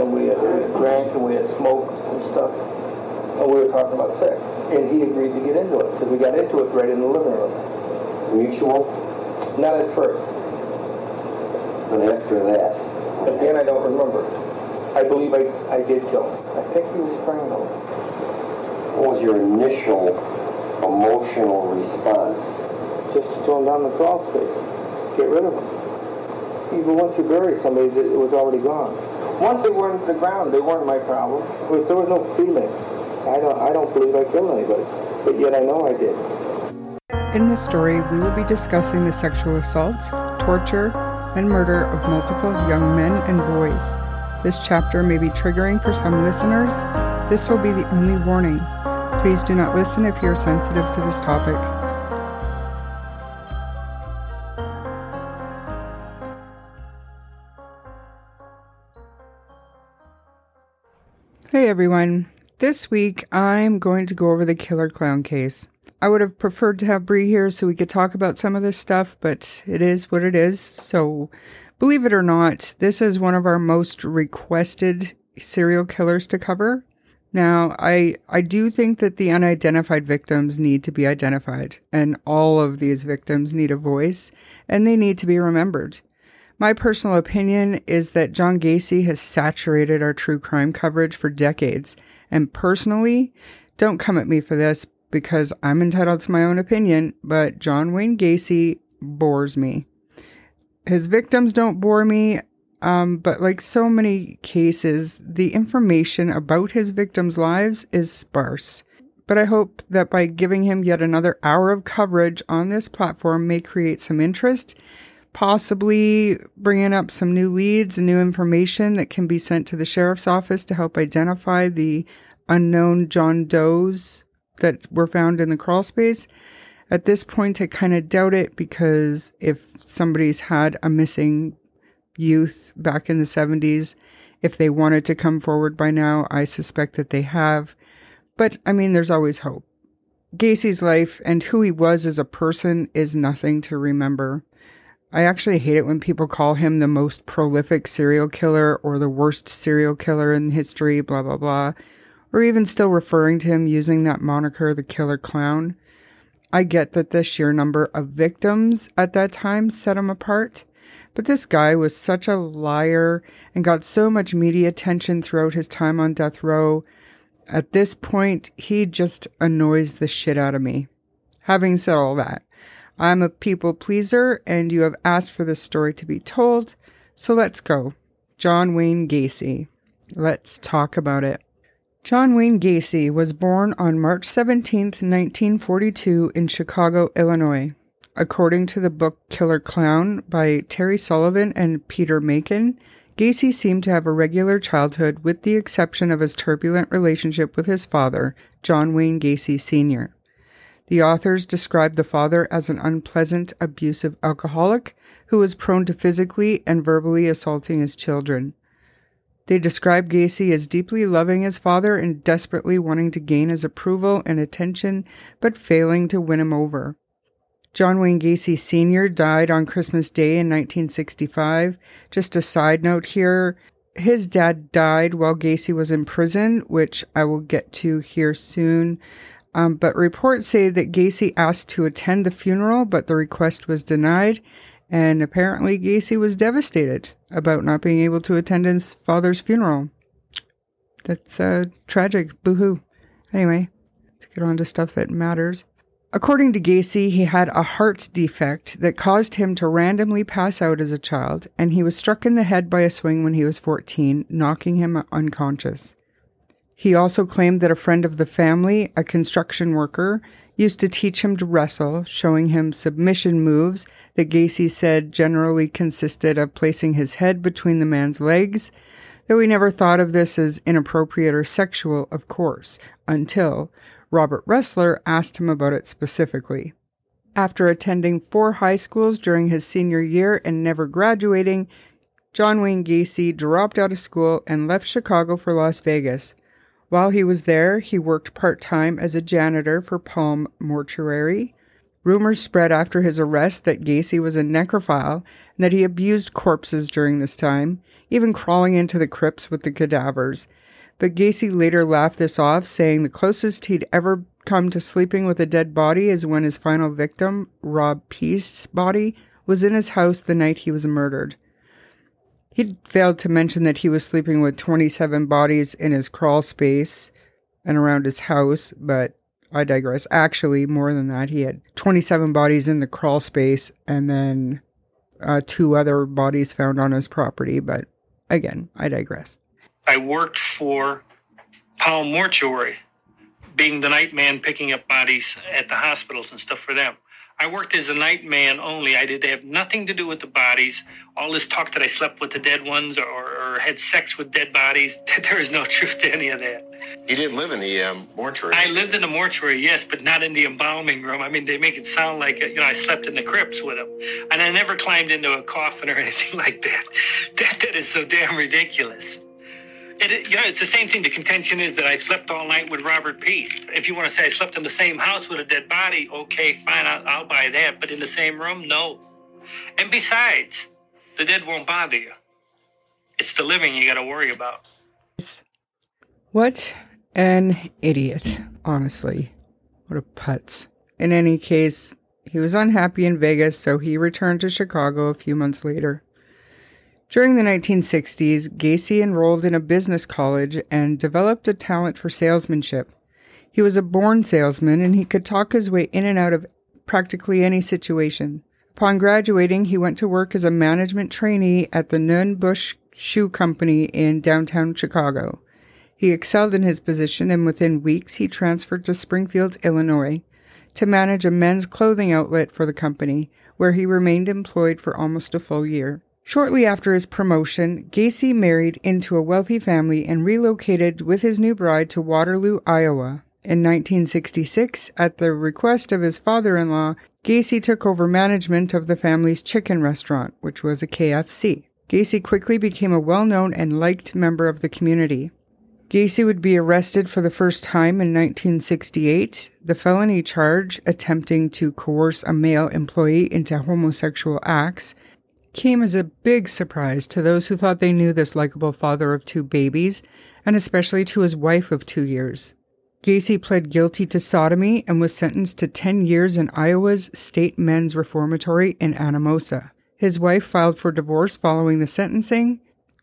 and we had, we had drank and we had smoked and stuff, and we were talking about sex. And he agreed to get into it, because we got into it right in the living room. Mutual, Not at first. but after that. Again, I don't remember. I believe I, I did kill him. I think he was strangled. What was your initial emotional response? Just to throw him down the crawl space. Get rid of him. Even once you bury somebody, it was already gone. Once they weren't the ground, they weren't my problem. There was- There was no feeling. I don't, I don't believe I killed anybody, but yet I know I did. In this story, we will be discussing the sexual assault, torture, and murder of multiple young men and boys. This chapter may be triggering for some listeners. This will be the only warning. Please do not listen if you are sensitive to this topic. Hey everyone. This week I'm going to go over the killer clown case. I would have preferred to have Bree here so we could talk about some of this stuff, but it is what it is. So, believe it or not, this is one of our most requested serial killers to cover. Now, I I do think that the unidentified victims need to be identified, and all of these victims need a voice, and they need to be remembered. My personal opinion is that John Gacy has saturated our true crime coverage for decades, and personally, don't come at me for this because I'm entitled to my own opinion, but John Wayne Gacy bores me. His victims don't bore me, um, but like so many cases, the information about his victims' lives is sparse. But I hope that by giving him yet another hour of coverage on this platform may create some interest, possibly bringing up some new leads and new information that can be sent to the sheriff's office to help identify the unknown John Does that were found in the crawl space. At this point, I kind of doubt it because if somebody's had a missing youth back in the 70s, if they wanted to come forward by now, I suspect that they have. But I mean, there's always hope. Gacy's life and who he was as a person is nothing to remember. I actually hate it when people call him the most prolific serial killer or the worst serial killer in history, blah, blah, blah, or even still referring to him using that moniker, the killer clown. I get that the sheer number of victims at that time set him apart, but this guy was such a liar and got so much media attention throughout his time on death row. At this point, he just annoys the shit out of me. Having said all that, I'm a people pleaser and you have asked for this story to be told, so let's go. John Wayne Gacy. Let's talk about it. John Wayne Gacy was born on March 17, 1942, in Chicago, Illinois. According to the book Killer Clown by Terry Sullivan and Peter Maiken, Gacy seemed to have a regular childhood with the exception of his turbulent relationship with his father, John Wayne Gacy Sr. The authors describe the father as an unpleasant, abusive alcoholic who was prone to physically and verbally assaulting his children. They describe Gacy as deeply loving his father and desperately wanting to gain his approval and attention, but failing to win him over. John Wayne Gacy Sr. died on Christmas Day in 1965. Just a side note here his dad died while Gacy was in prison, which I will get to here soon. Um, but reports say that Gacy asked to attend the funeral, but the request was denied. And apparently, Gacy was devastated about not being able to attend his father's funeral. That's uh, tragic. Boo hoo. Anyway, let's get on to stuff that matters. According to Gacy, he had a heart defect that caused him to randomly pass out as a child, and he was struck in the head by a swing when he was 14, knocking him unconscious. He also claimed that a friend of the family, a construction worker, used to teach him to wrestle, showing him submission moves that Gacy said generally consisted of placing his head between the man's legs, though he never thought of this as inappropriate or sexual, of course, until Robert Ressler asked him about it specifically. After attending four high schools during his senior year and never graduating, John Wayne Gacy dropped out of school and left Chicago for Las Vegas. While he was there, he worked part time as a janitor for Palm Mortuary. Rumors spread after his arrest that Gacy was a necrophile and that he abused corpses during this time, even crawling into the crypts with the cadavers. But Gacy later laughed this off, saying the closest he'd ever come to sleeping with a dead body is when his final victim, Rob Piest's body, was in his house the night he was murdered. He failed to mention that he was sleeping with 27 bodies in his crawl space and around his house, but I digress. Actually, more than that, he had 27 bodies in the crawl space and then uh, two other bodies found on his property, but again, I digress. I worked for Powell Mortuary, being the night man picking up bodies at the hospitals and stuff for them. I worked as a night man only. I did have nothing to do with the bodies. All this talk that I slept with the dead ones or, or had sex with dead bodies, there is no truth to any of that. You didn't live in the um, mortuary. I lived in the mortuary, yes, but not in the embalming room. I mean, they make it sound like you know I slept in the crypts with them, and I never climbed into a coffin or anything like that. That that is so damn ridiculous. It, you know, it's the same thing. The contention is that I slept all night with Robert Piest. If you want to say I slept in the same house with a dead body, okay, fine, I'll, I'll buy that. But in the same room, no. And besides, the dead won't bother you. It's the living you got to worry about. What an idiot, honestly. What a putz. In any case, he was unhappy in Vegas, so he returned to Chicago a few months later. During the 1960s, Gacy enrolled in a business college and developed a talent for salesmanship. He was a born salesman and he could talk his way in and out of practically any situation. Upon graduating, he went to work as a management trainee at the Nunn-Bush Shoe Company in downtown Chicago. He excelled in his position and within weeks he transferred to Springfield, Illinois, to manage a men's clothing outlet for the company, where he remained employed for almost a full year. Shortly after his promotion, Gacy married into a wealthy family and relocated with his new bride to Waterloo, Iowa. In 1966, at the request of his father in law, Gacy took over management of the family's chicken restaurant, which was a KFC. Gacy quickly became a well known and liked member of the community. Gacy would be arrested for the first time in 1968. The felony charge, attempting to coerce a male employee into homosexual acts, came as a big surprise to those who thought they knew this likable father of two babies, and especially to his wife of two years. Gacy pled guilty to sodomy and was sentenced to 10 years in Iowa's State Men's Reformatory in Anamosa. His wife filed for divorce following the sentencing.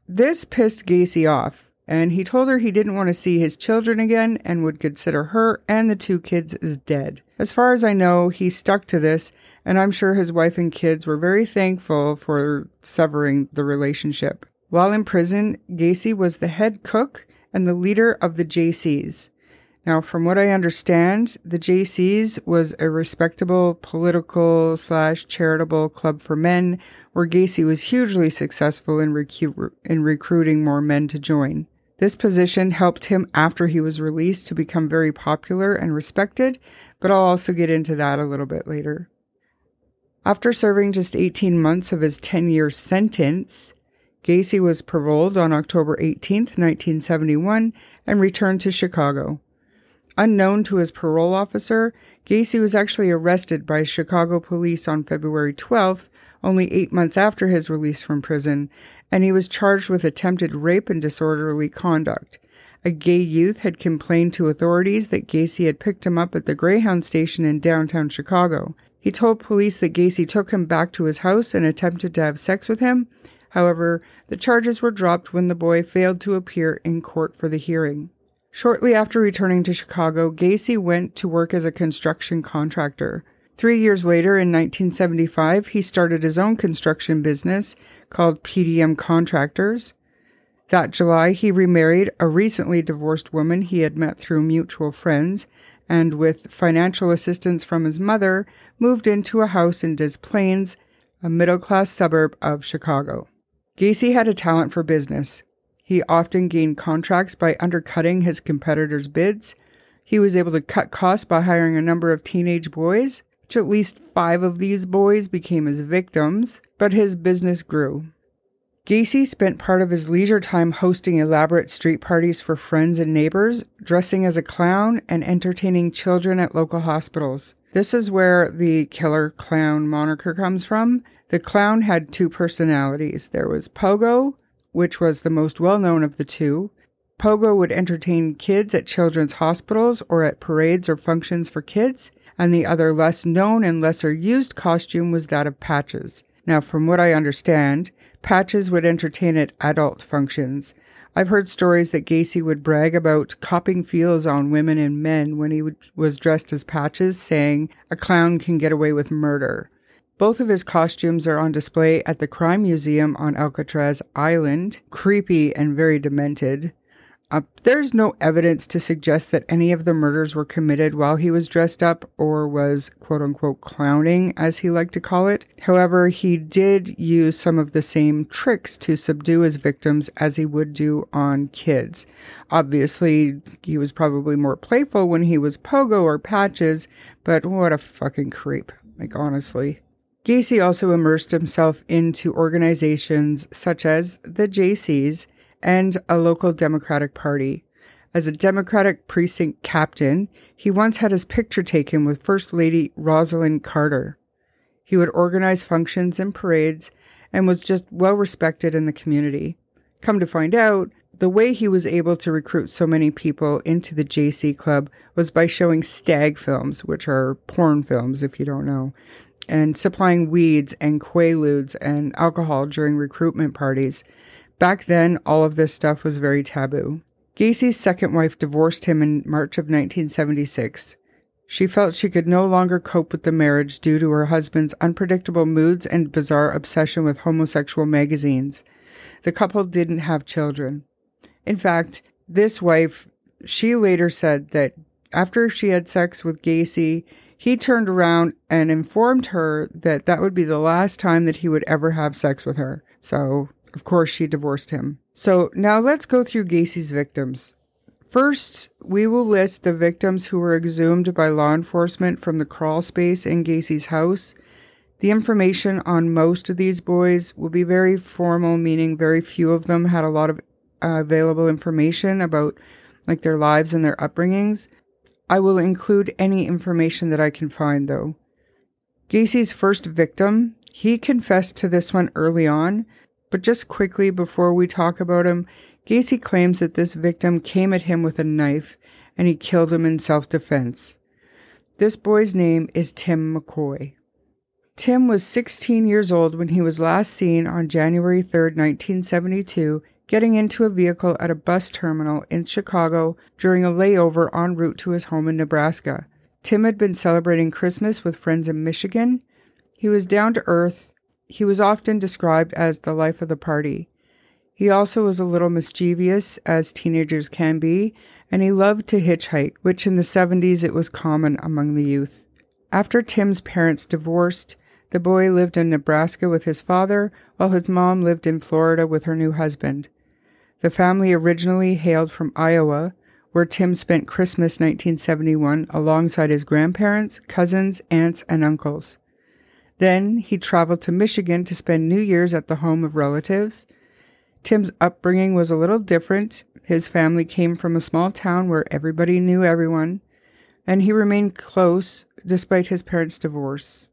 This pissed Gacy off, and he told her he didn't want to see his children again and would consider her and the two kids as dead. As far as I know, he stuck to this, and I'm sure his wife and kids were very thankful for severing the relationship. While in prison, Gacy was the head cook and the leader of the Jaycees. Now, from what I understand, the Jaycees was a respectable political slash charitable club for men where Gacy was hugely successful in, recu- in recruiting more men to join. This position helped him after he was released to become very popular and respected, but I'll also get into that a little bit later. After serving just 18 months of his 10 year sentence, Gacy was paroled on October 18, 1971, and returned to Chicago. Unknown to his parole officer, Gacy was actually arrested by Chicago police on February 12th, only eight months after his release from prison, and he was charged with attempted rape and disorderly conduct. A gay youth had complained to authorities that Gacy had picked him up at the Greyhound station in downtown Chicago. He told police that Gacy took him back to his house and attempted to have sex with him. However, the charges were dropped when the boy failed to appear in court for the hearing. Shortly after returning to Chicago, Gacy went to work as a construction contractor. Three years later, in 1975, he started his own construction business called PDM Contractors. That July, he remarried a recently divorced woman he had met through mutual friends, and with financial assistance from his mother, moved into a house in Des Plaines, a middle class suburb of Chicago. Gacy had a talent for business. He often gained contracts by undercutting his competitors' bids. He was able to cut costs by hiring a number of teenage boys, which at least five of these boys became his victims, but his business grew. Gacy spent part of his leisure time hosting elaborate street parties for friends and neighbors, dressing as a clown, and entertaining children at local hospitals. This is where the killer clown moniker comes from. The clown had two personalities. There was Pogo, which was the most well known of the two. Pogo would entertain kids at children's hospitals or at parades or functions for kids, and the other less known and lesser used costume was that of Patches. Now, from what I understand, Patches would entertain at adult functions. I've heard stories that Gacy would brag about copping feels on women and men when he would, was dressed as Patches, saying, A clown can get away with murder. Both of his costumes are on display at the Crime Museum on Alcatraz Island, creepy and very demented. Uh, there's no evidence to suggest that any of the murders were committed while he was dressed up or was quote unquote clowning, as he liked to call it. However, he did use some of the same tricks to subdue his victims as he would do on kids. Obviously, he was probably more playful when he was Pogo or Patches, but what a fucking creep. Like, honestly. Gacy also immersed himself into organizations such as the Jaycees and a local Democratic Party. As a Democratic precinct captain, he once had his picture taken with First Lady Rosalynn Carter. He would organize functions and parades and was just well respected in the community. Come to find out, the way he was able to recruit so many people into the Jaycee Club was by showing stag films, which are porn films if you don't know, and supplying weeds and quaaludes and alcohol during recruitment parties. Back then, all of this stuff was very taboo. Gacy's second wife divorced him in March of 1976. She felt she could no longer cope with the marriage due to her husband's unpredictable moods and bizarre obsession with homosexual magazines. The couple didn't have children. In fact, this wife, she later said that after she had sex with Gacy, he turned around and informed her that that would be the last time that he would ever have sex with her. So of course, she divorced him. So now let's go through Gacy's victims. First, we will list the victims who were exhumed by law enforcement from the crawl space in Gacy's house. The information on most of these boys will be very formal, meaning very few of them had a lot of uh, available information about like their lives and their upbringings. I will include any information that I can find though. Gacy's first victim, he confessed to this one early on, but just quickly before we talk about him, Gacy claims that this victim came at him with a knife and he killed him in self defense. This boy's name is Tim McCoy. Tim was 16 years old when he was last seen on January 3, 1972, getting into a vehicle at a bus terminal in Chicago during a layover en route to his home in Nebraska. Tim had been celebrating Christmas with friends in Michigan. He was down to earth, he was often described as the life of the party. He also was a little mischievous, as teenagers can be, and he loved to hitchhike, which in the 70s it was common among the youth. After Tim's parents divorced, the boy lived in Nebraska with his father, while his mom lived in Florida with her new husband. The family originally hailed from Iowa, where Tim spent Christmas 1971 alongside his grandparents, cousins, aunts, and uncles. Then he traveled to Michigan to spend New Year's at the home of relatives. Tim's upbringing was a little different. His family came from a small town where everybody knew everyone, and he remained close despite his parents' divorce.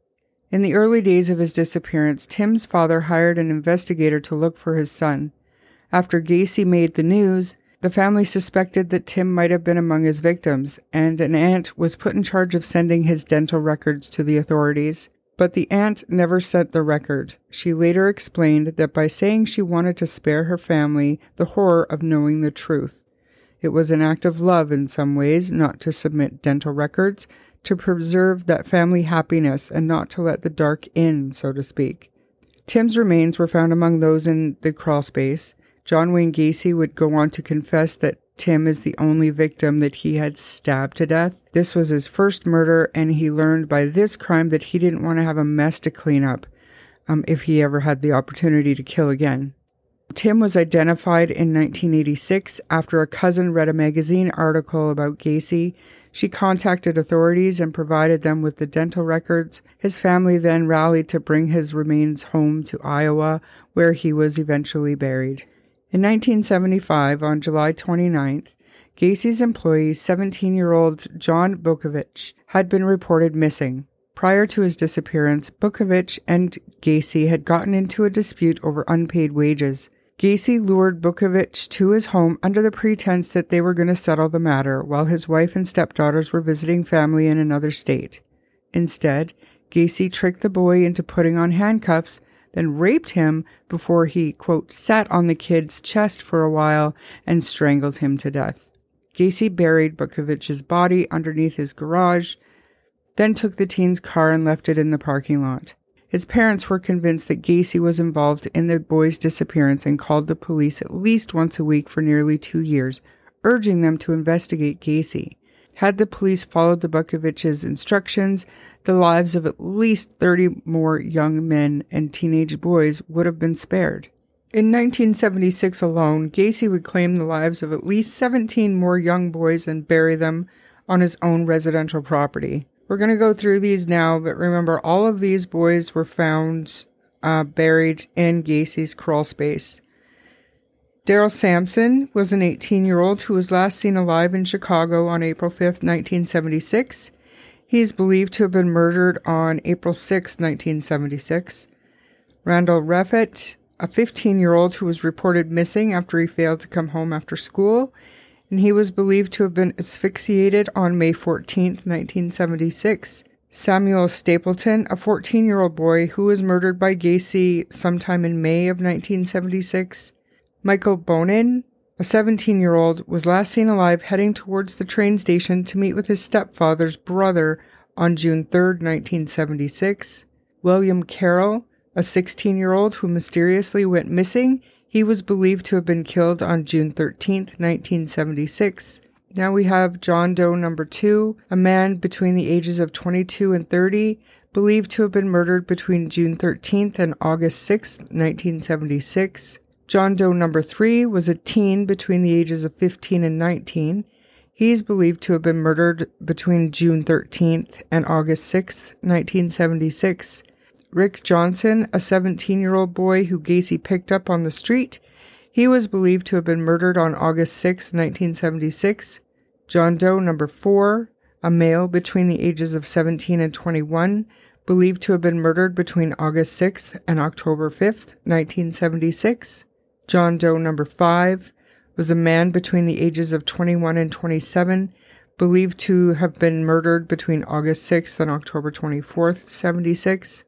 In the early days of his disappearance, Tim's father hired an investigator to look for his son. After Gacy made the news, the family suspected that Tim might have been among his victims, and an aunt was put in charge of sending his dental records to the authorities. But the aunt never sent the record. She later explained that by saying she wanted to spare her family the horror of knowing the truth. It was an act of love in some ways not to submit dental records, to preserve that family happiness and not to let the dark in, so to speak. Tim's remains were found among those in the crawlspace. John Wayne Gacy would go on to confess that Tim is the only victim that he had stabbed to death. This was his first murder, and he learned by this crime that he didn't want to have a mess to clean up um, if he ever had the opportunity to kill again. Tim was identified in 1986 after a cousin read a magazine article about Gacy. She contacted authorities and provided them with the dental records. His family then rallied to bring his remains home to Iowa, where he was eventually buried. In 1975, on July 29th, Gacy's employee, 17 year old John Butkovich, had been reported missing. Prior to his disappearance, Butkovich and Gacy had gotten into a dispute over unpaid wages. Gacy lured Butkovich to his home under the pretense that they were going to settle the matter while his wife and stepdaughters were visiting family in another state. Instead, Gacy tricked the boy into putting on handcuffs, then raped him before he, quote, sat on the kid's chest for a while and strangled him to death. Gacy buried Butkovich's body underneath his garage, then took the teen's car and left it in the parking lot. His parents were convinced that Gacy was involved in the boy's disappearance and called the police at least once a week for nearly two years, urging them to investigate Gacy. Had the police followed the Butkovich's instructions, the lives of at least 30 more young men and teenage boys would have been spared. In 1976 alone, Gacy would claim the lives of at least 17 more young boys and bury them on his own residential property. We're going to go through these now, but remember, all of these boys were found uh, buried in Gacy's crawl space. Darrell Samson was an 18 year old who was last seen alive in Chicago on April 5, 1976. He is believed to have been murdered on April 6, 1976. Randall Reffitt, a 15 year old who was reported missing after he failed to come home after school, and he was believed to have been asphyxiated on May 14, 1976. Samuel Stapleton, a 14 year old boy who was murdered by Gacy sometime in May of 1976. Michael Bonin, a 17 year old, was last seen alive heading towards the train station to meet with his stepfather's brother on June 3, 1976. William Carroll, a 16 year old who mysteriously went missing he was believed to have been killed on June 13, 1976. Now we have John Doe number 2, a man between the ages of 22 and 30, believed to have been murdered between June 13th and August 6, 1976. John Doe number 3 was a teen between the ages of 15 and 19. He is believed to have been murdered between June 13th and August 6th, 1976. Rick Johnson, a 17 year old boy who Gacy picked up on the street. He was believed to have been murdered on August 6, 1976. John Doe number 4, a male between the ages of 17 and 21, believed to have been murdered between August 6th and October 5th, 1976. John Doe number 5 was a man between the ages of 21 and 27, believed to have been murdered between August 6th and October 24th, 76.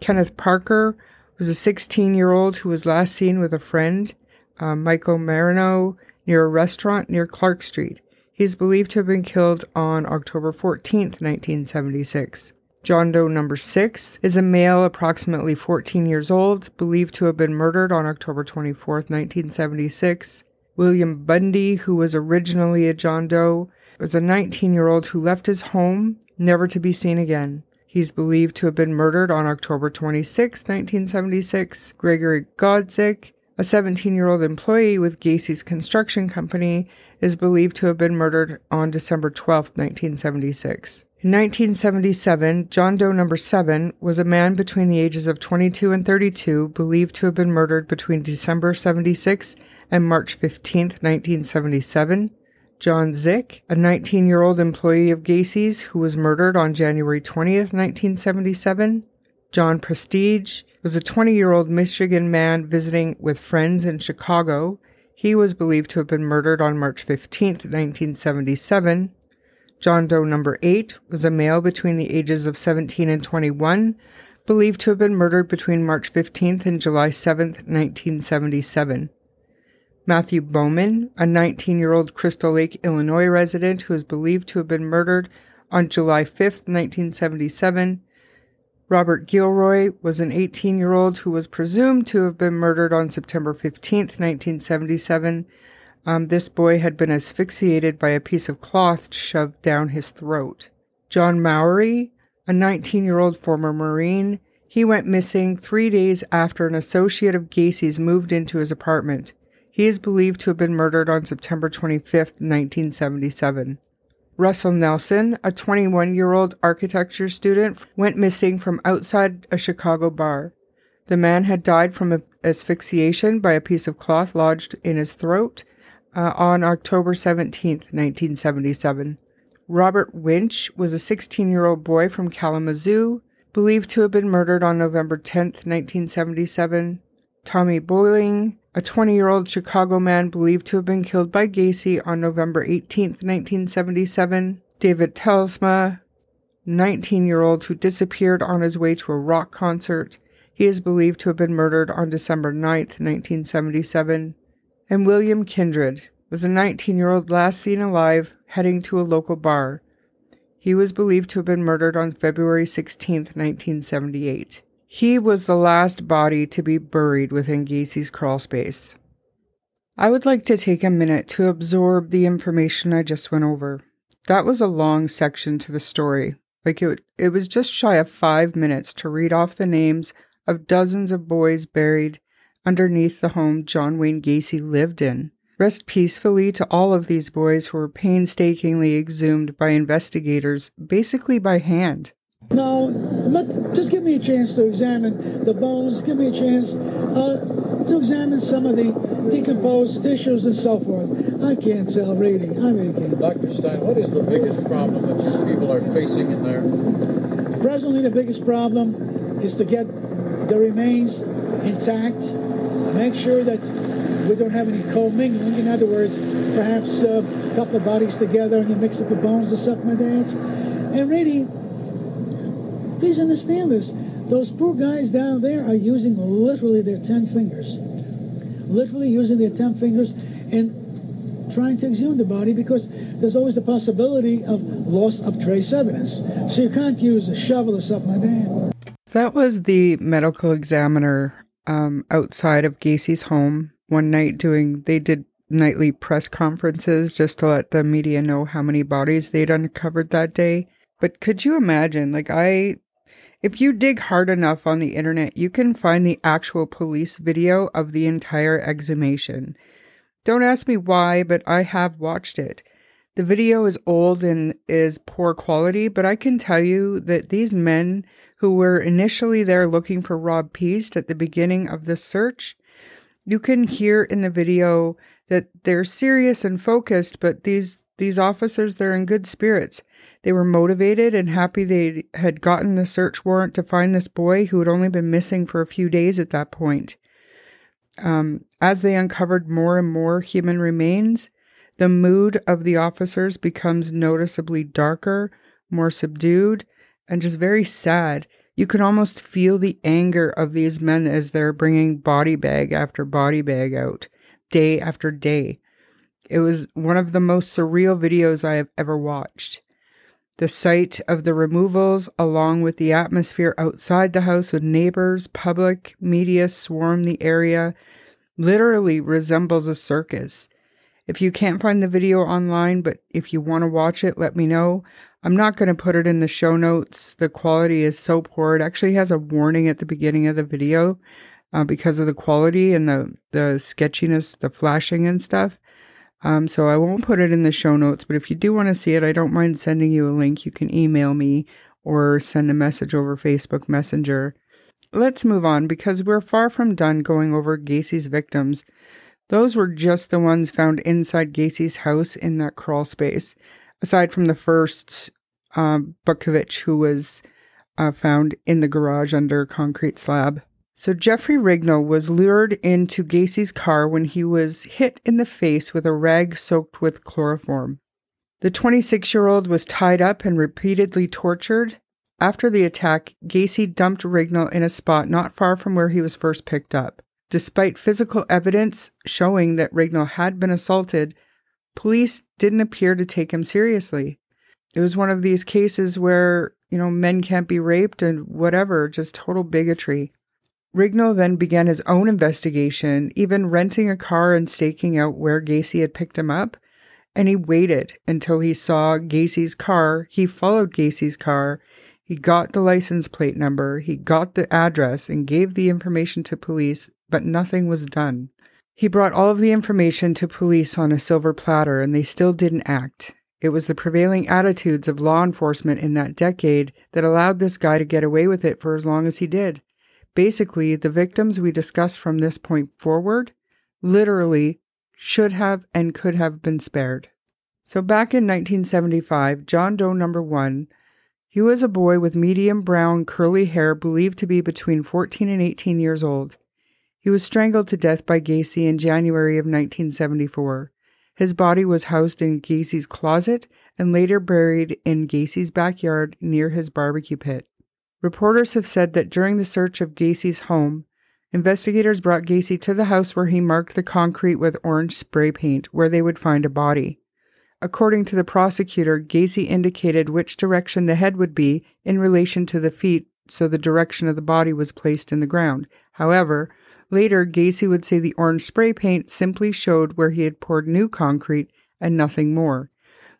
Kenneth Parker was a 16 year old who was last seen with a friend, uh, Michael Marino, near a restaurant near Clark Street. He is believed to have been killed on October 14, 1976. John Doe number 6 is a male approximately 14 years old, believed to have been murdered on October 24, 1976. William Bundy, who was originally a John Doe, was a 19 year old who left his home, never to be seen again. He's believed to have been murdered on October 26, 1976. Gregory Godzik, a 17 year old employee with Gacy's construction company, is believed to have been murdered on December 12, 1976. In 1977, John Doe number 7 was a man between the ages of 22 and 32 believed to have been murdered between December 76 and March 15, 1977. John Szyc, a 19 year old employee of Gacy's who was murdered on January 20, 1977. Jon Prestidge was a 20 year old Michigan man visiting with friends in Chicago. He was believed to have been murdered on March 15, 1977. John Doe number 8 was a male between the ages of 17 and 21, believed to have been murdered between March 15th and July 7th, 1977. Matthew Bowman, a 19 year old Crystal Lake, Illinois resident who is believed to have been murdered on July 5, 1977. Robert Gilroy was an 18 year old who was presumed to have been murdered on September 15, 1977. Um, this boy had been asphyxiated by a piece of cloth shoved down his throat. John Mowry, a 19 year old former Marine, he went missing three days after an associate of Gacy's moved into his apartment. He is believed to have been murdered on September 25, 1977. Russell Nelson, a 21 year old architecture student, went missing from outside a Chicago bar. The man had died from asphyxiation by a piece of cloth lodged in his throat. Uh, on October 17th, 1977. Robert Winch was a 16 year old boy from Kalamazoo, believed to have been murdered on November 10th, 1977. Tommy Boling, a 20 year old Chicago man believed to have been killed by Gacy on November 18th, 1977. David Talsma, 19 year old who disappeared on his way to a rock concert. He is believed to have been murdered on December 9th, 1977. And William Kindred was a 19 year old last seen alive heading to a local bar. He was believed to have been murdered on February 16, 1978. He was the last body to be buried within Gacy's crawlspace. I would like to take a minute to absorb the information I just went over. That was a long section to the story. Like it, it was just shy of five minutes to read off the names of dozens of boys buried underneath the home John Wayne Gacy lived in. Rest peacefully to all of these boys who were painstakingly exhumed by investigators, basically by hand. No, let, just give me a chance to examine the bones. Give me a chance uh, to examine some of the decomposed tissues and so forth. I can't tell reading. I really can't. Dr. Stein, what is the biggest problem that people are facing in there? Presently, the biggest problem is to get the remains intact. Make sure that we don't have any commingling. In other words, perhaps uh, a couple of bodies together and you mix up the bones and stuff like that. And really, please understand this. Those poor guys down there are using literally their ten fingers. Literally using their ten fingers and trying to exhume the body because there's always the possibility of loss of trace evidence. So you can't use a shovel or something like that. That was the medical examiner um, outside of Gacy's home one night doing, they did nightly press conferences just to let the media know how many bodies they'd uncovered that day. But could you imagine, like, I, if you dig hard enough on the internet, you can find the actual police video of the entire exhumation. Don't ask me why, but I have watched it. The video is old and is poor quality, but I can tell you that these men who were initially there looking for Rob Piest at the beginning of the search you can hear in the video that they're serious and focused, but these these officers they're in good spirits. They were motivated and happy they had gotten the search warrant to find this boy who had only been missing for a few days at that point. Um, as they uncovered more and more human remains, the mood of the officers becomes noticeably darker, more subdued, and just very sad. You can almost feel the anger of these men as they're bringing body bag after body bag out, day after day. It was one of the most surreal videos I have ever watched. The sight of the removals, along with the atmosphere outside the house with neighbors, public, media swarm the area, literally resembles a circus. If you can't find the video online, but if you want to watch it, let me know. I'm not going to put it in the show notes. The quality is so poor. It actually has a warning at the beginning of the video uh, because of the quality and the, the sketchiness, the flashing and stuff. Um, so I won't put it in the show notes, but if you do want to see it, I don't mind sending you a link. You can email me or send a message over Facebook Messenger. Let's move on because we're far from done going over Gacy's victims. Those were just the ones found inside Gacy's house in that crawl space aside from the first uh, Butkovich, who was uh, found in the garage under a concrete slab. So Jeffrey Rignall was lured into Gacy's car when he was hit in the face with a rag soaked with chloroform. The 26 year old was tied up and repeatedly tortured. After the attack, Gacy dumped Rignall in a spot not far from where he was first picked up. Despite physical evidence showing that Rignall had been assaulted, police didn't appear to take him seriously. It was one of these cases where, you know, men can't be raped and whatever, just total bigotry. Rignall then began his own investigation, even renting a car and staking out where Gacy had picked him up. And he waited until he saw Gacy's car. He followed Gacy's car. He got the license plate number. He got the address and gave the information to police, but nothing was done. He brought all of the information to police on a silver platter, and they still didn't act. It was the prevailing attitudes of law enforcement in that decade that allowed this guy to get away with it for as long as he did. Basically, the victims we discuss from this point forward literally should have and could have been spared. So back in 1975, John Doe number 1, he was a boy with medium brown curly hair believed to be between 14 and 18 years old. He was strangled to death by Gacy in January of 1974. His body was housed in Gacy's closet and later buried in Gacy's backyard near his barbecue pit. Reporters have said that during the search of Gacy's home, investigators brought Gacy to the house where he marked the concrete with orange spray paint where they would find a body. According to the prosecutor, Gacy indicated which direction the head would be in relation to the feet, so the direction of the body was placed in the ground. However, later Gacy would say the orange spray paint simply showed where he had poured new concrete and nothing more.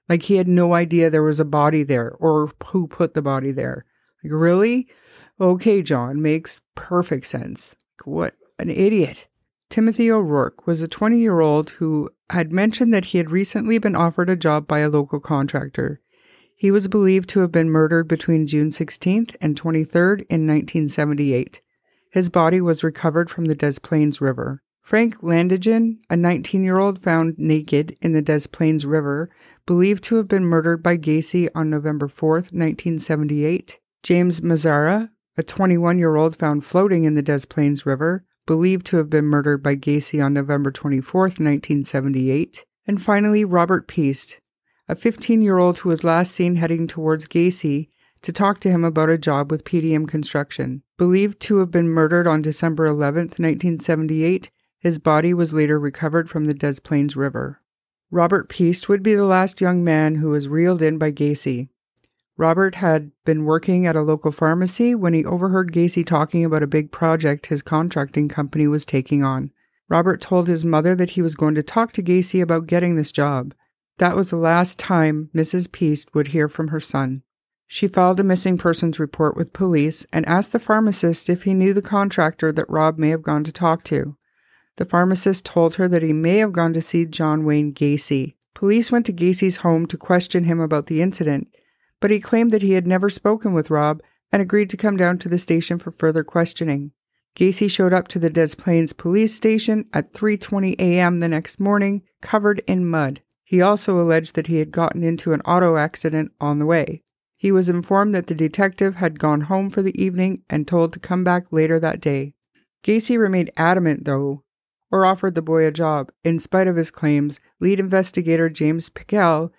Like he had no idea there was a body there or who put the body there. Like, really? Okay, John, makes perfect sense. What an idiot. Timothy O'Rourke was a 20 year old who had mentioned that he had recently been offered a job by a local contractor. He was believed to have been murdered between June 16th and 23rd in 1978. His body was recovered from the Des Plaines River. Frank Landingin, a 19 year old found naked in the Des Plaines River, believed to have been murdered by Gacy on November 4th, 1978. James Mazzara, a 21 year old found floating in the Des Plaines River, believed to have been murdered by Gacy on November 24, 1978. And finally, Robert Piest, a 15 year old who was last seen heading towards Gacy to talk to him about a job with PDM Construction. Believed to have been murdered on December 11, 1978, his body was later recovered from the Des Plaines River. Robert Piest would be the last young man who was reeled in by Gacy. Robert had been working at a local pharmacy when he overheard Gacy talking about a big project his contracting company was taking on. Robert told his mother that he was going to talk to Gacy about getting this job. That was the last time Mrs. Piest would hear from her son. She filed a missing persons report with police and asked the pharmacist if he knew the contractor that Rob may have gone to talk to. The pharmacist told her that he may have gone to see John Wayne Gacy. Police went to Gacy's home to question him about the incident, but he claimed that he had never spoken with Rob and agreed to come down to the station for further questioning. Gacy showed up to the Des Plaines police station at 3:20 a.m. the next morning, covered in mud. He also alleged that he had gotten into an auto accident on the way. He was informed that the detective had gone home for the evening and told to come back later that day. Gacy remained adamant, though, or offered the boy a job. In spite of his claims, lead investigator James Pickell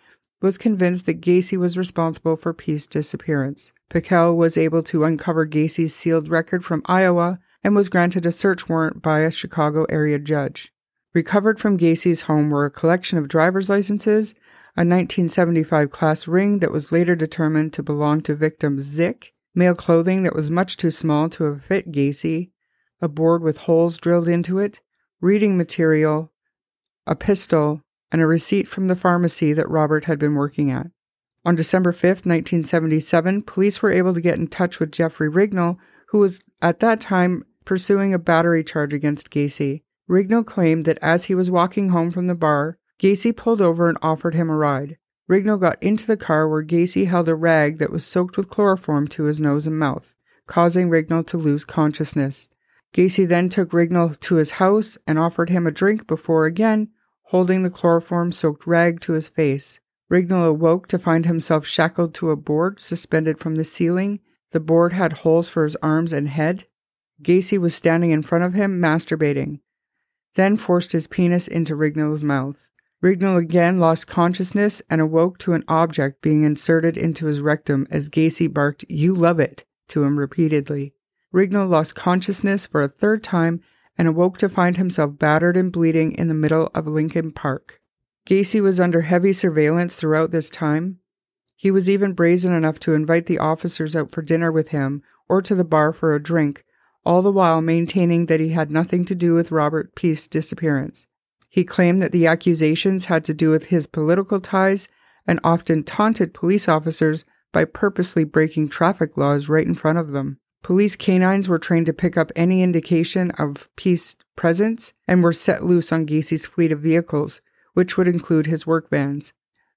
was convinced that Gacy was responsible for Piest's disappearance. Pickell was able to uncover Gacy's sealed record from Iowa and was granted a search warrant by a Chicago area judge. Recovered from Gacy's home were a collection of driver's licenses, a 1975 class ring that was later determined to belong to victim Szyc, male clothing that was much too small to have fit Gacy, a board with holes drilled into it, reading material, a pistol, and a receipt from the pharmacy that Robert had been working at. On December 5, 1977, police were able to get in touch with Jeffrey Rignall, who was at that time pursuing a battery charge against Gacy. Rignall claimed that as he was walking home from the bar, Gacy pulled over and offered him a ride. Rignall got into the car where Gacy held a rag that was soaked with chloroform to his nose and mouth, causing Rignall to lose consciousness. Gacy then took Rignall to his house and offered him a drink before again holding the chloroform soaked rag to his face. Rignall awoke to find himself shackled to a board suspended from the ceiling. The board had holes for his arms and head. Gacy was standing in front of him, masturbating, then forced his penis into Rignall's mouth. Rignall again lost consciousness and awoke to an object being inserted into his rectum as Gacy barked, You love it, to him repeatedly. Rignall lost consciousness for a third time and awoke to find himself battered and bleeding in the middle of Lincoln Park. Gacy was under heavy surveillance throughout this time. He was even brazen enough to invite the officers out for dinner with him or to the bar for a drink, all the while maintaining that he had nothing to do with Robert Piest's disappearance. He claimed that the accusations had to do with his political ties and often taunted police officers by purposely breaking traffic laws right in front of them. Police canines were trained to pick up any indication of Piest's presence and were set loose on Gacy's fleet of vehicles, which would include his work vans.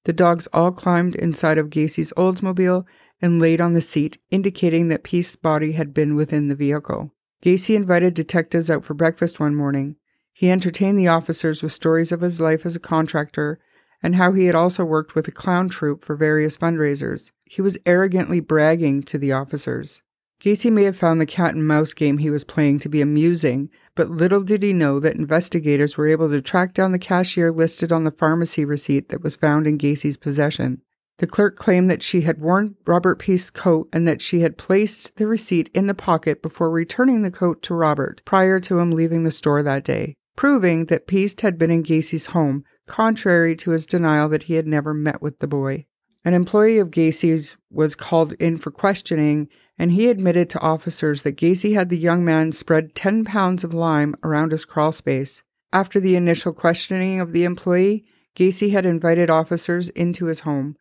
The dogs all climbed inside of Gacy's Oldsmobile and laid on the seat, indicating that Piest's body had been within the vehicle. Gacy invited detectives out for breakfast one morning. He entertained the officers with stories of his life as a contractor and how he had also worked with a clown troupe for various fundraisers. He was arrogantly bragging to the officers. Gacy may have found the cat and mouse game he was playing to be amusing, but little did he know that investigators were able to track down the cashier listed on the pharmacy receipt that was found in Gacy's possession. The clerk claimed that she had worn Robert Piest's coat and that she had placed the receipt in the pocket before returning the coat to Robert prior to him leaving the store that day, proving that Piest had been in Gacy's home, contrary to his denial that he had never met with the boy. An employee of Gacy's was called in for questioning, and he admitted to officers that Gacy had the young man spread 10 pounds of lime around his crawl space. After the initial questioning of the employee, Gacy had invited officers into his home.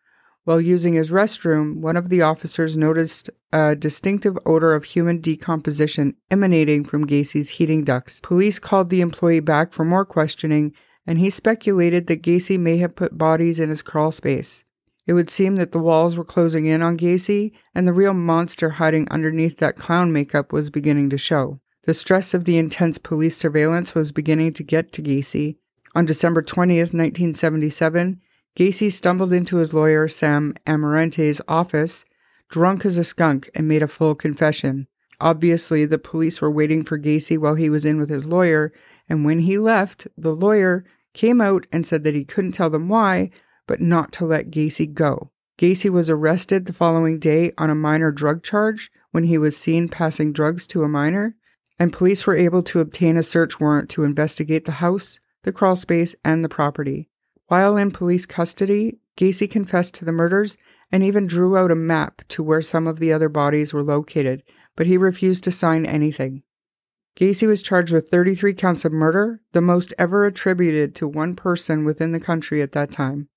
While using his restroom, one of the officers noticed a distinctive odor of human decomposition emanating from Gacy's heating ducts. Police called the employee back for more questioning, and he speculated that Gacy may have put bodies in his crawl space. It would seem that the walls were closing in on Gacy, and the real monster hiding underneath that clown makeup was beginning to show. The stress of the intense police surveillance was beginning to get to Gacy. On December 20th, 1977, Gacy stumbled into his lawyer, Sam Amarante's office, drunk as a skunk, and made a full confession. Obviously, the police were waiting for Gacy while he was in with his lawyer, and when he left, the lawyer came out and said that he couldn't tell them why, but not to let Gacy go. Gacy was arrested the following day on a minor drug charge when he was seen passing drugs to a minor, and police were able to obtain a search warrant to investigate the house, the crawl space, and the property. While in police custody, Gacy confessed to the murders and even drew out a map to where some of the other bodies were located, but he refused to sign anything. Gacy was charged with 33 counts of murder, the most ever attributed to one person within the country at that time.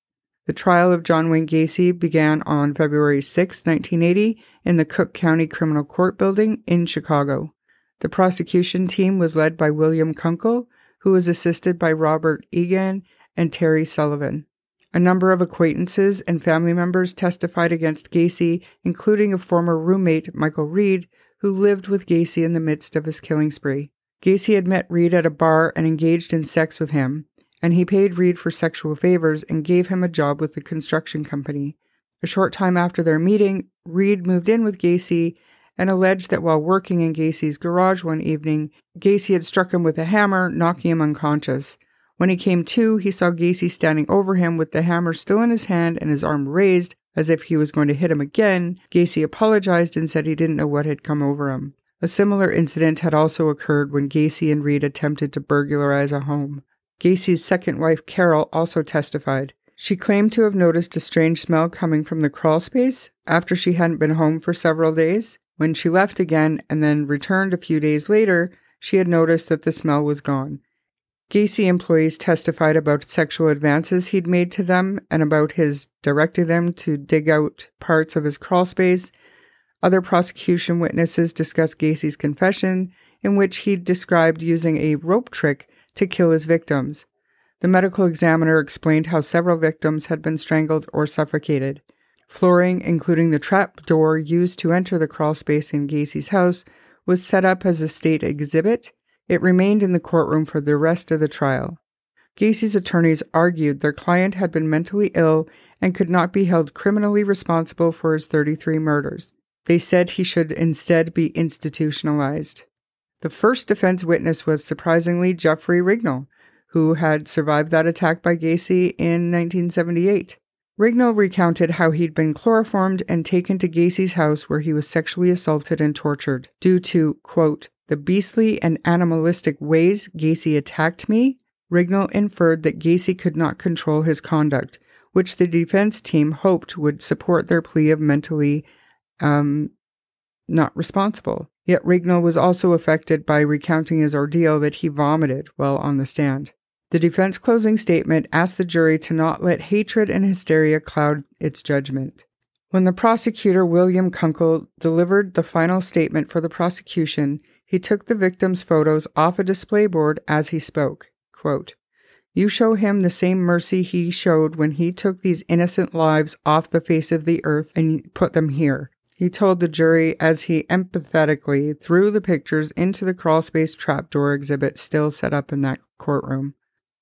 The trial of John Wayne Gacy began on February 6, 1980, in the Cook County Criminal Court building in Chicago. The prosecution team was led by William Kunkel, who was assisted by Robert Egan and Terry Sullivan. A number of acquaintances and family members testified against Gacy, including a former roommate, Michael Reed, who lived with Gacy in the midst of his killing spree. Gacy had met Reed at a bar and engaged in sex with him and he paid Reed for sexual favors and gave him a job with the construction company. A short time after their meeting, Reed moved in with Gacy and alleged that while working in Gacy's garage one evening, Gacy had struck him with a hammer, knocking him unconscious. When he came to, he saw Gacy standing over him with the hammer still in his hand and his arm raised as if he was going to hit him again. Gacy apologized and said he didn't know what had come over him. A similar incident had also occurred when Gacy and Reed attempted to burglarize a home. Gacy's second wife, Carol, also testified. She claimed to have noticed a strange smell coming from the crawl space after she hadn't been home for several days. When she left again and then returned a few days later, she had noticed that the smell was gone. Gacy employees testified about sexual advances he'd made to them and about his directing them to dig out parts of his crawl space. Other prosecution witnesses discussed Gacy's confession, in which he described using a rope trick to kill his victims. The medical examiner explained how several victims had been strangled or suffocated. Flooring, including the trap door used to enter the crawl space in Gacy's house, was set up as a state exhibit. It remained in the courtroom for the rest of the trial. Gacy's attorneys argued their client had been mentally ill and could not be held criminally responsible for his 33 murders. They said he should instead be institutionalized. The first defense witness was surprisingly Jeffrey Rignall, who had survived that attack by Gacy in 1978. Rignall recounted how he'd been chloroformed and taken to Gacy's house where he was sexually assaulted and tortured due to, quote, the beastly and animalistic ways Gacy attacked me. Rignall inferred that Gacy could not control his conduct, which the defense team hoped would support their plea of mentally um, not responsible. Yet Rignall was also affected by recounting his ordeal that he vomited while on the stand. The defense closing statement asked the jury to not let hatred and hysteria cloud its judgment. When the prosecutor, William Kunkel, delivered the final statement for the prosecution, he took the victim's photos off a display board as he spoke. Quote, you show him the same mercy he showed when he took these innocent lives off the face of the earth and put them here. he told the jury as he empathetically threw the pictures into the crawlspace trapdoor exhibit still set up in that courtroom.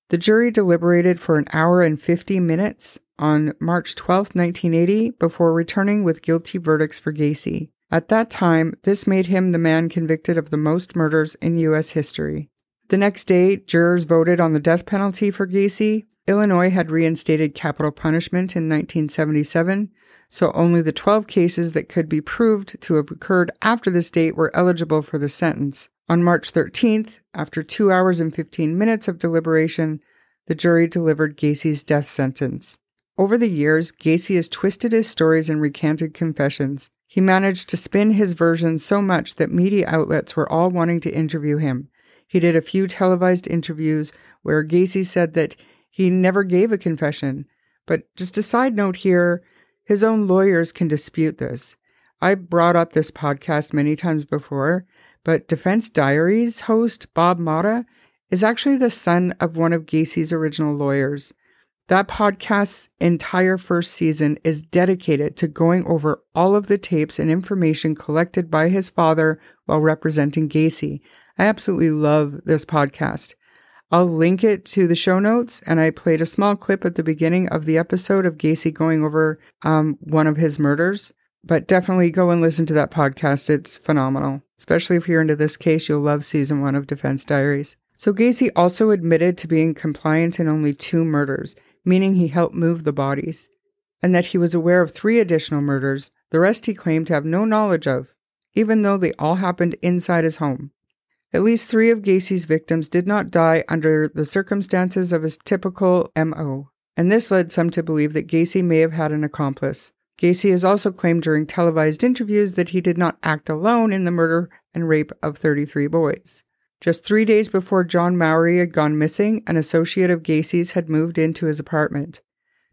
The jury deliberated for an hour and 50 minutes on March 12, 1980, before returning with guilty verdicts for Gacy. At that time, this made him the man convicted of the most murders in U.S. history. The next day, jurors voted on the death penalty for Gacy. Illinois had reinstated capital punishment in 1977, so only the 12 cases that could be proved to have occurred after this date were eligible for the sentence. On March 13th, after two hours and 15 minutes of deliberation, the jury delivered Gacy's death sentence. Over the years, Gacy has twisted his stories and recanted confessions. He managed to spin his version so much that media outlets were all wanting to interview him. He did a few televised interviews where Gacy said that he never gave a confession. But just a side note here his own lawyers can dispute this. I brought up this podcast many times before, but Defense Diaries host Bob Motta is actually the son of one of Gacy's original lawyers. That podcast's entire first season is dedicated to going over all of the tapes and information collected by his father while representing Gacy. I absolutely love this podcast. I'll link it to the show notes, and I played a small clip at the beginning of the episode of Gacy going over um, one of his murders. But definitely go and listen to that podcast. It's phenomenal. Especially if you're into this case, you'll love season one of Defense Diaries. So Gacy also admitted to being compliant in only two murders, meaning he helped move the bodies, and that he was aware of three additional murders, the rest he claimed to have no knowledge of, even though they all happened inside his home. At least three of Gacy's victims did not die under the circumstances of his typical MO, and this led some to believe that Gacy may have had an accomplice. Gacy has also claimed during televised interviews that he did not act alone in the murder and rape of 33 boys. Just three days before John Mowery had gone missing, an associate of Gacy's had moved into his apartment.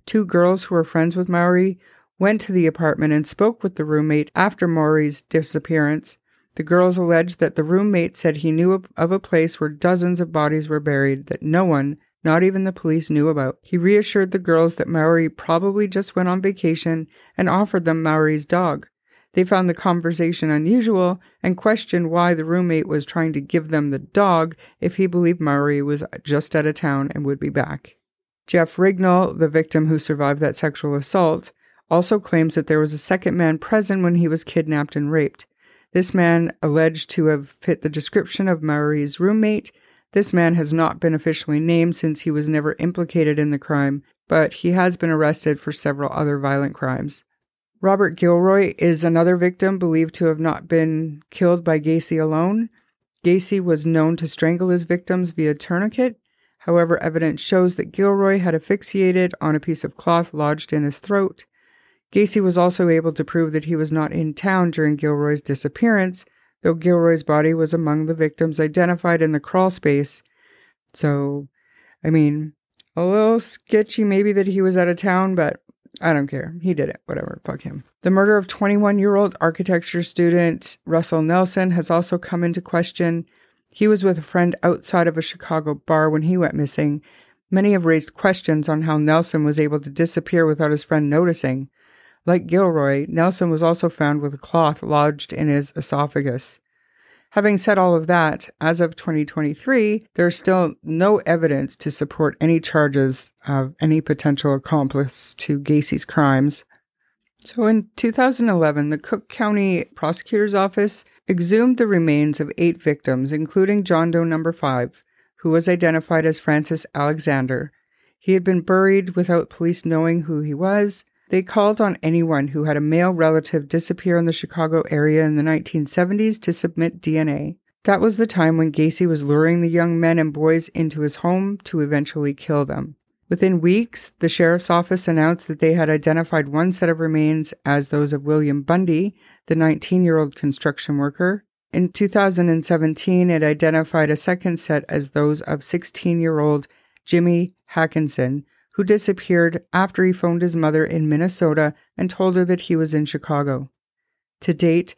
Two girls who were friends with Mowery went to the apartment and spoke with the roommate after Mowery's disappearance. The girls alleged that the roommate said he knew of a place where dozens of bodies were buried that no one, not even the police, knew about. He reassured the girls that Mowery probably just went on vacation and offered them Mowery's dog. They found the conversation unusual and questioned why the roommate was trying to give them the dog if he believed Mowery was just out of town and would be back. Jeff Rignall, the victim who survived that sexual assault, also claims that there was a second man present when he was kidnapped and raped. This man alleged to have fit the description of Mowery's roommate. This man has not been officially named since he was never implicated in the crime, but he has been arrested for several other violent crimes. Robert Gilroy is another victim believed to have not been killed by Gacy alone. Gacy was known to strangle his victims via tourniquet. However, evidence shows that Gilroy had asphyxiated on a piece of cloth lodged in his throat. Gacy was also able to prove that he was not in town during Gilroy's disappearance, though Gilroy's body was among the victims identified in the crawl space. So, I mean, a little sketchy maybe that he was out of town, but I don't care. He did it. Whatever. Fuck him. The murder of 21 year old architecture student Russell Nelson has also come into question. He was with a friend outside of a Chicago bar when he went missing. Many have raised questions on how Nelson was able to disappear without his friend noticing. Like Gilroy, Nelson was also found with a cloth lodged in his esophagus. Having said all of that, as of 2023, there's still no evidence to support any charges of any potential accomplice to Gacy's crimes. So in 2011, the Cook County Prosecutor's Office exhumed the remains of eight victims, including John Doe number 5, who was identified as Francis Alexander. He had been buried without police knowing who he was, they called on anyone who had a male relative disappear in the Chicago area in the 1970s to submit DNA. That was the time when Gacy was luring the young men and boys into his home to eventually kill them. Within weeks, the sheriff's office announced that they had identified one set of remains as those of William Bundy, the 19 year old construction worker. In 2017, it identified a second set as those of 16 year old Jimmy Haakenson, who disappeared after he phoned his mother in Minnesota and told her that he was in Chicago. To date,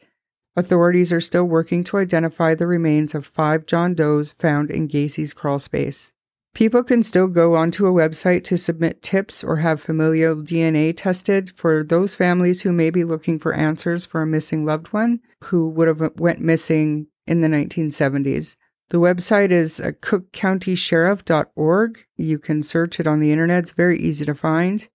authorities are still working to identify the remains of five John Does found in Gacy's crawlspace. People can still go onto a website to submit tips or have familial DNA tested for those families who may be looking for answers for a missing loved one who would have went missing in the 1970s. The website is uh, cookcountysheriff.org. You can search it on the internet. It's very easy to find.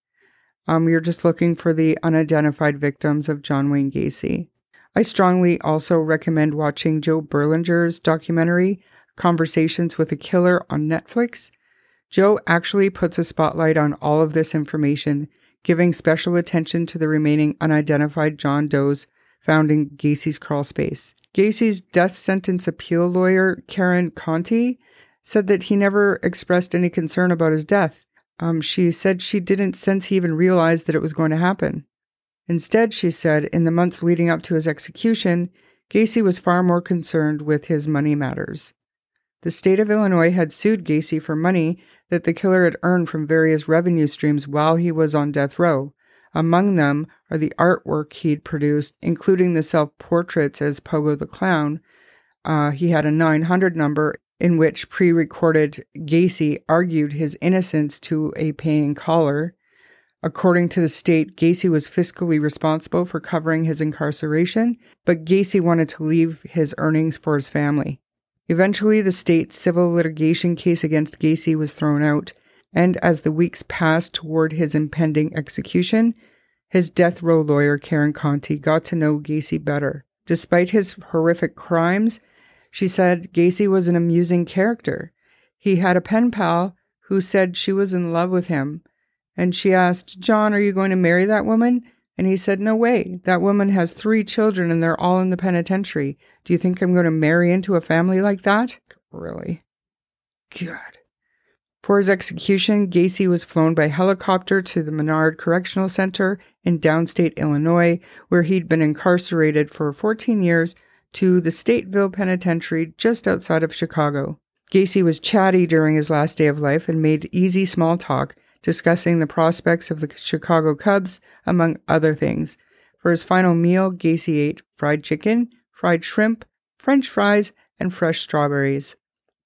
Um, you're just looking for the unidentified victims of John Wayne Gacy. I strongly also recommend watching Joe Berlinger's documentary, Conversations with a Killer, on Netflix. Joe actually puts a spotlight on all of this information, giving special attention to the remaining unidentified John Does found in Gacy's crawl space. Gacy's death sentence appeal lawyer, Karen Conti, said that he never expressed any concern about his death. Um, she said she didn't sense he even realized that it was going to happen. Instead, she said, in the months leading up to his execution, Gacy was far more concerned with his money matters. The state of Illinois had sued Gacy for money that the killer had earned from various revenue streams while he was on death row. Among them are the artwork he'd produced, including the self portraits as Pogo the Clown. Uh, he had a 900 number in which pre recorded Gacy argued his innocence to a paying caller. According to the state, Gacy was fiscally responsible for covering his incarceration, but Gacy wanted to leave his earnings for his family. Eventually, the state's civil litigation case against Gacy was thrown out, and as the weeks passed toward his impending execution, his death row lawyer, Karen Conti, got to know Gacy better. Despite his horrific crimes, she said Gacy was an amusing character. He had a pen pal who said she was in love with him, and she asked, John, are you going to marry that woman? And he said, No way. That woman has three children and they're all in the penitentiary. Do you think I'm going to marry into a family like that? Really? God. For his execution, Gacy was flown by helicopter to the Menard Correctional Center in downstate Illinois, where he'd been incarcerated for 14 years, to the Stateville Penitentiary just outside of Chicago. Gacy was chatty during his last day of life and made easy small talk, discussing the prospects of the Chicago Cubs, among other things. For his final meal, Gacy ate fried chicken, fried shrimp, french fries, and fresh strawberries.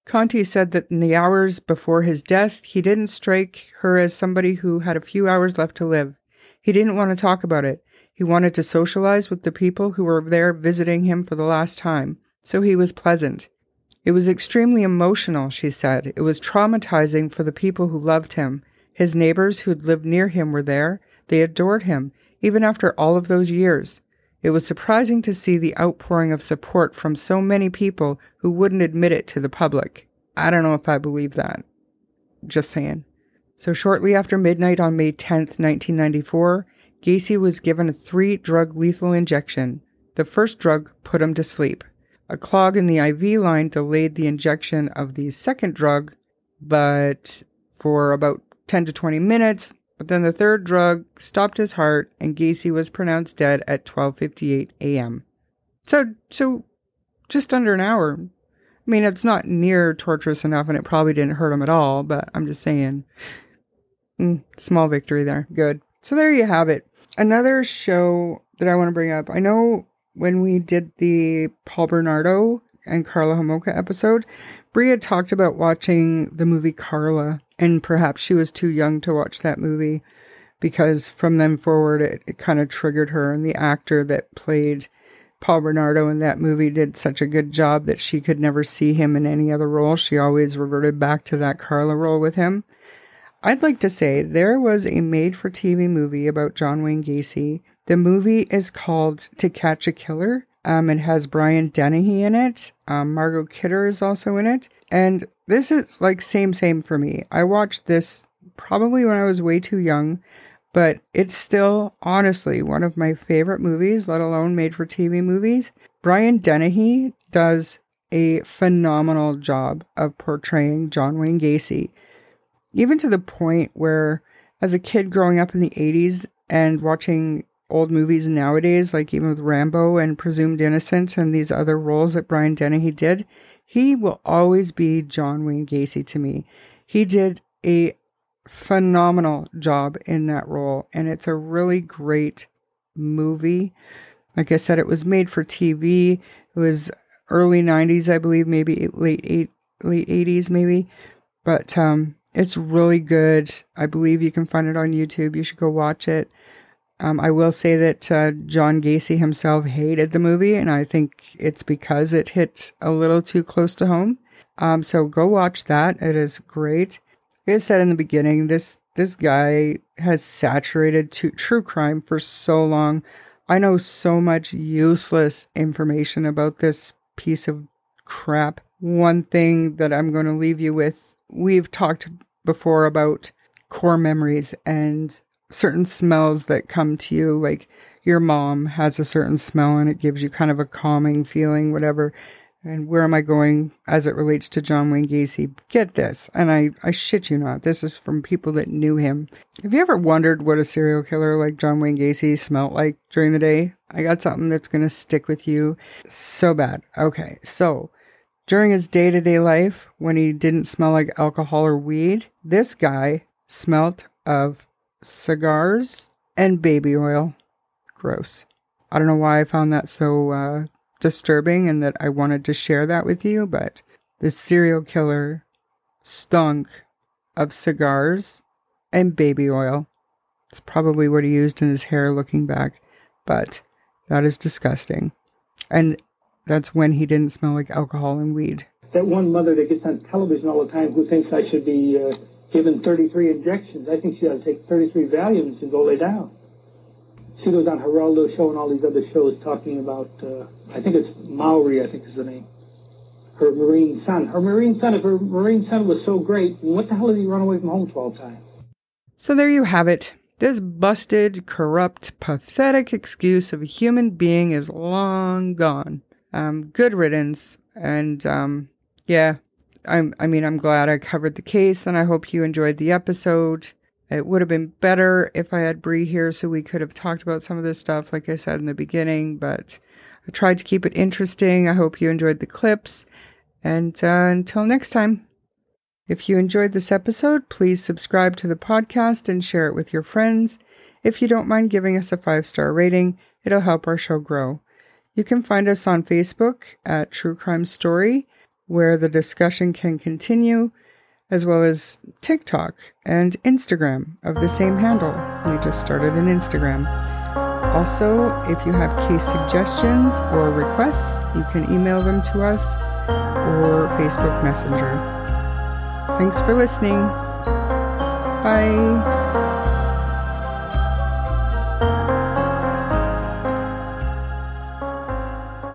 Conti said that in the hours before his death, he didn't strike her as somebody who had a few hours left to live. He didn't want to talk about it. He wanted to socialize with the people who were there visiting him for the last time, so he was pleasant. It was extremely emotional, she said. It was traumatizing for the people who loved him. His neighbors who'd lived near him were there. They adored him, even after all of those years. It was surprising to see the outpouring of support from so many people who wouldn't admit it to the public. I don't know if I believe that. Just saying. So, shortly after midnight on May 10th, 1994, Gacy was given a three drug lethal injection. The first drug put him to sleep. A clog in the IV line delayed the injection of the second drug, but for about 10 to 20 minutes, but then the third drug stopped his heart and Gacy was pronounced dead at 12:58 a.m. So so just under an hour. I mean, it's not near torturous enough and it probably didn't hurt him at all, but I'm just saying. Mm, small victory there. Good. So there you have it. Another show that I want to bring up. I know when we did the Paul Bernardo and Karla Homolka episode, Bria talked about watching the movie Carla and perhaps she was too young to watch that movie because from then forward it, it kind of triggered her and the actor that played paul bernardo in that movie did such a good job that she could never see him in any other role. She always reverted back to that karla role with him. I'd like to say there was a made for tv movie about john wayne gacy. The movie is called to catch a killer um, it has Brian Dennehy in it. Um, Margot Kidder is also in it. And this is like same same for me. I watched this probably when I was way too young, but it's still honestly one of my favorite movies, let alone made for TV movies. Brian Dennehy does a phenomenal job of portraying John Wayne Gacy, even to the point where as a kid growing up in the 80s and watching old movies nowadays, like even with Rambo and Presumed Innocent and these other roles that Brian Dennehy did, he will always be John Wayne Gacy to me. He did a phenomenal job in that role, and it's a really great movie. Like I said, it was made for TV. It was early 90s, I believe, maybe late eight, late 80s, maybe. But um, it's really good. I believe you can find it on YouTube. You should go watch it. Um, I will say that uh, John Gacy himself hated the movie, and I think it's because it hit a little too close to home. Um, so go watch that. It is great. Like I said in the beginning, this this guy has saturated to, true crime for so long. I know so much useless information about this piece of crap. One thing that I'm going to leave you with we've talked before about core memories and certain smells that come to you, like your mom has a certain smell and it gives you kind of a calming feeling, whatever. And where am I going as it relates to John Wayne Gacy? Get this, and I, I shit you not, this is from people that knew him. Have you ever wondered what a serial killer like John Wayne Gacy smelt like during the day? I got something that's going to stick with you so bad. Okay, so during his day to day life, when he didn't smell like alcohol or weed, this guy smelt of cigars and baby oil. Gross. I don't know why I found that so uh, disturbing and that I wanted to share that with you, but the serial killer stunk of cigars and baby oil. It's probably what he used in his hair looking back, but that is disgusting. And that's when he didn't smell like alcohol and weed. That one mother that gets on television all the time who thinks I should be uh, given 33 injections. I think she ought to take 33 Valiums and go lay down. She goes on Geraldo show and all these other shows talking about, uh, I think it's Maori, I think is the name. Her Marine son. Her Marine son, if her Marine son was so great, what the hell did he run away from home 12 times? So there you have it. This busted, corrupt, pathetic excuse of a human being is long gone. Um, good riddance. And um, yeah, I'm, I mean, I'm glad I covered the case, and I hope you enjoyed the episode. It would have been better if I had Bree here so we could have talked about some of this stuff, like I said in the beginning, but I tried to keep it interesting. I hope you enjoyed the clips. And uh, until next time, if you enjoyed this episode, please subscribe to the podcast and share it with your friends. If you don't mind giving us a five star rating, it'll help our show grow. You can find us on Facebook at True Crime Story where the discussion can continue, as well as TikTok and Instagram of the same handle. We just started an Instagram. Also, if you have case suggestions or requests, you can email them to us or Facebook Messenger. Thanks for listening. Bye.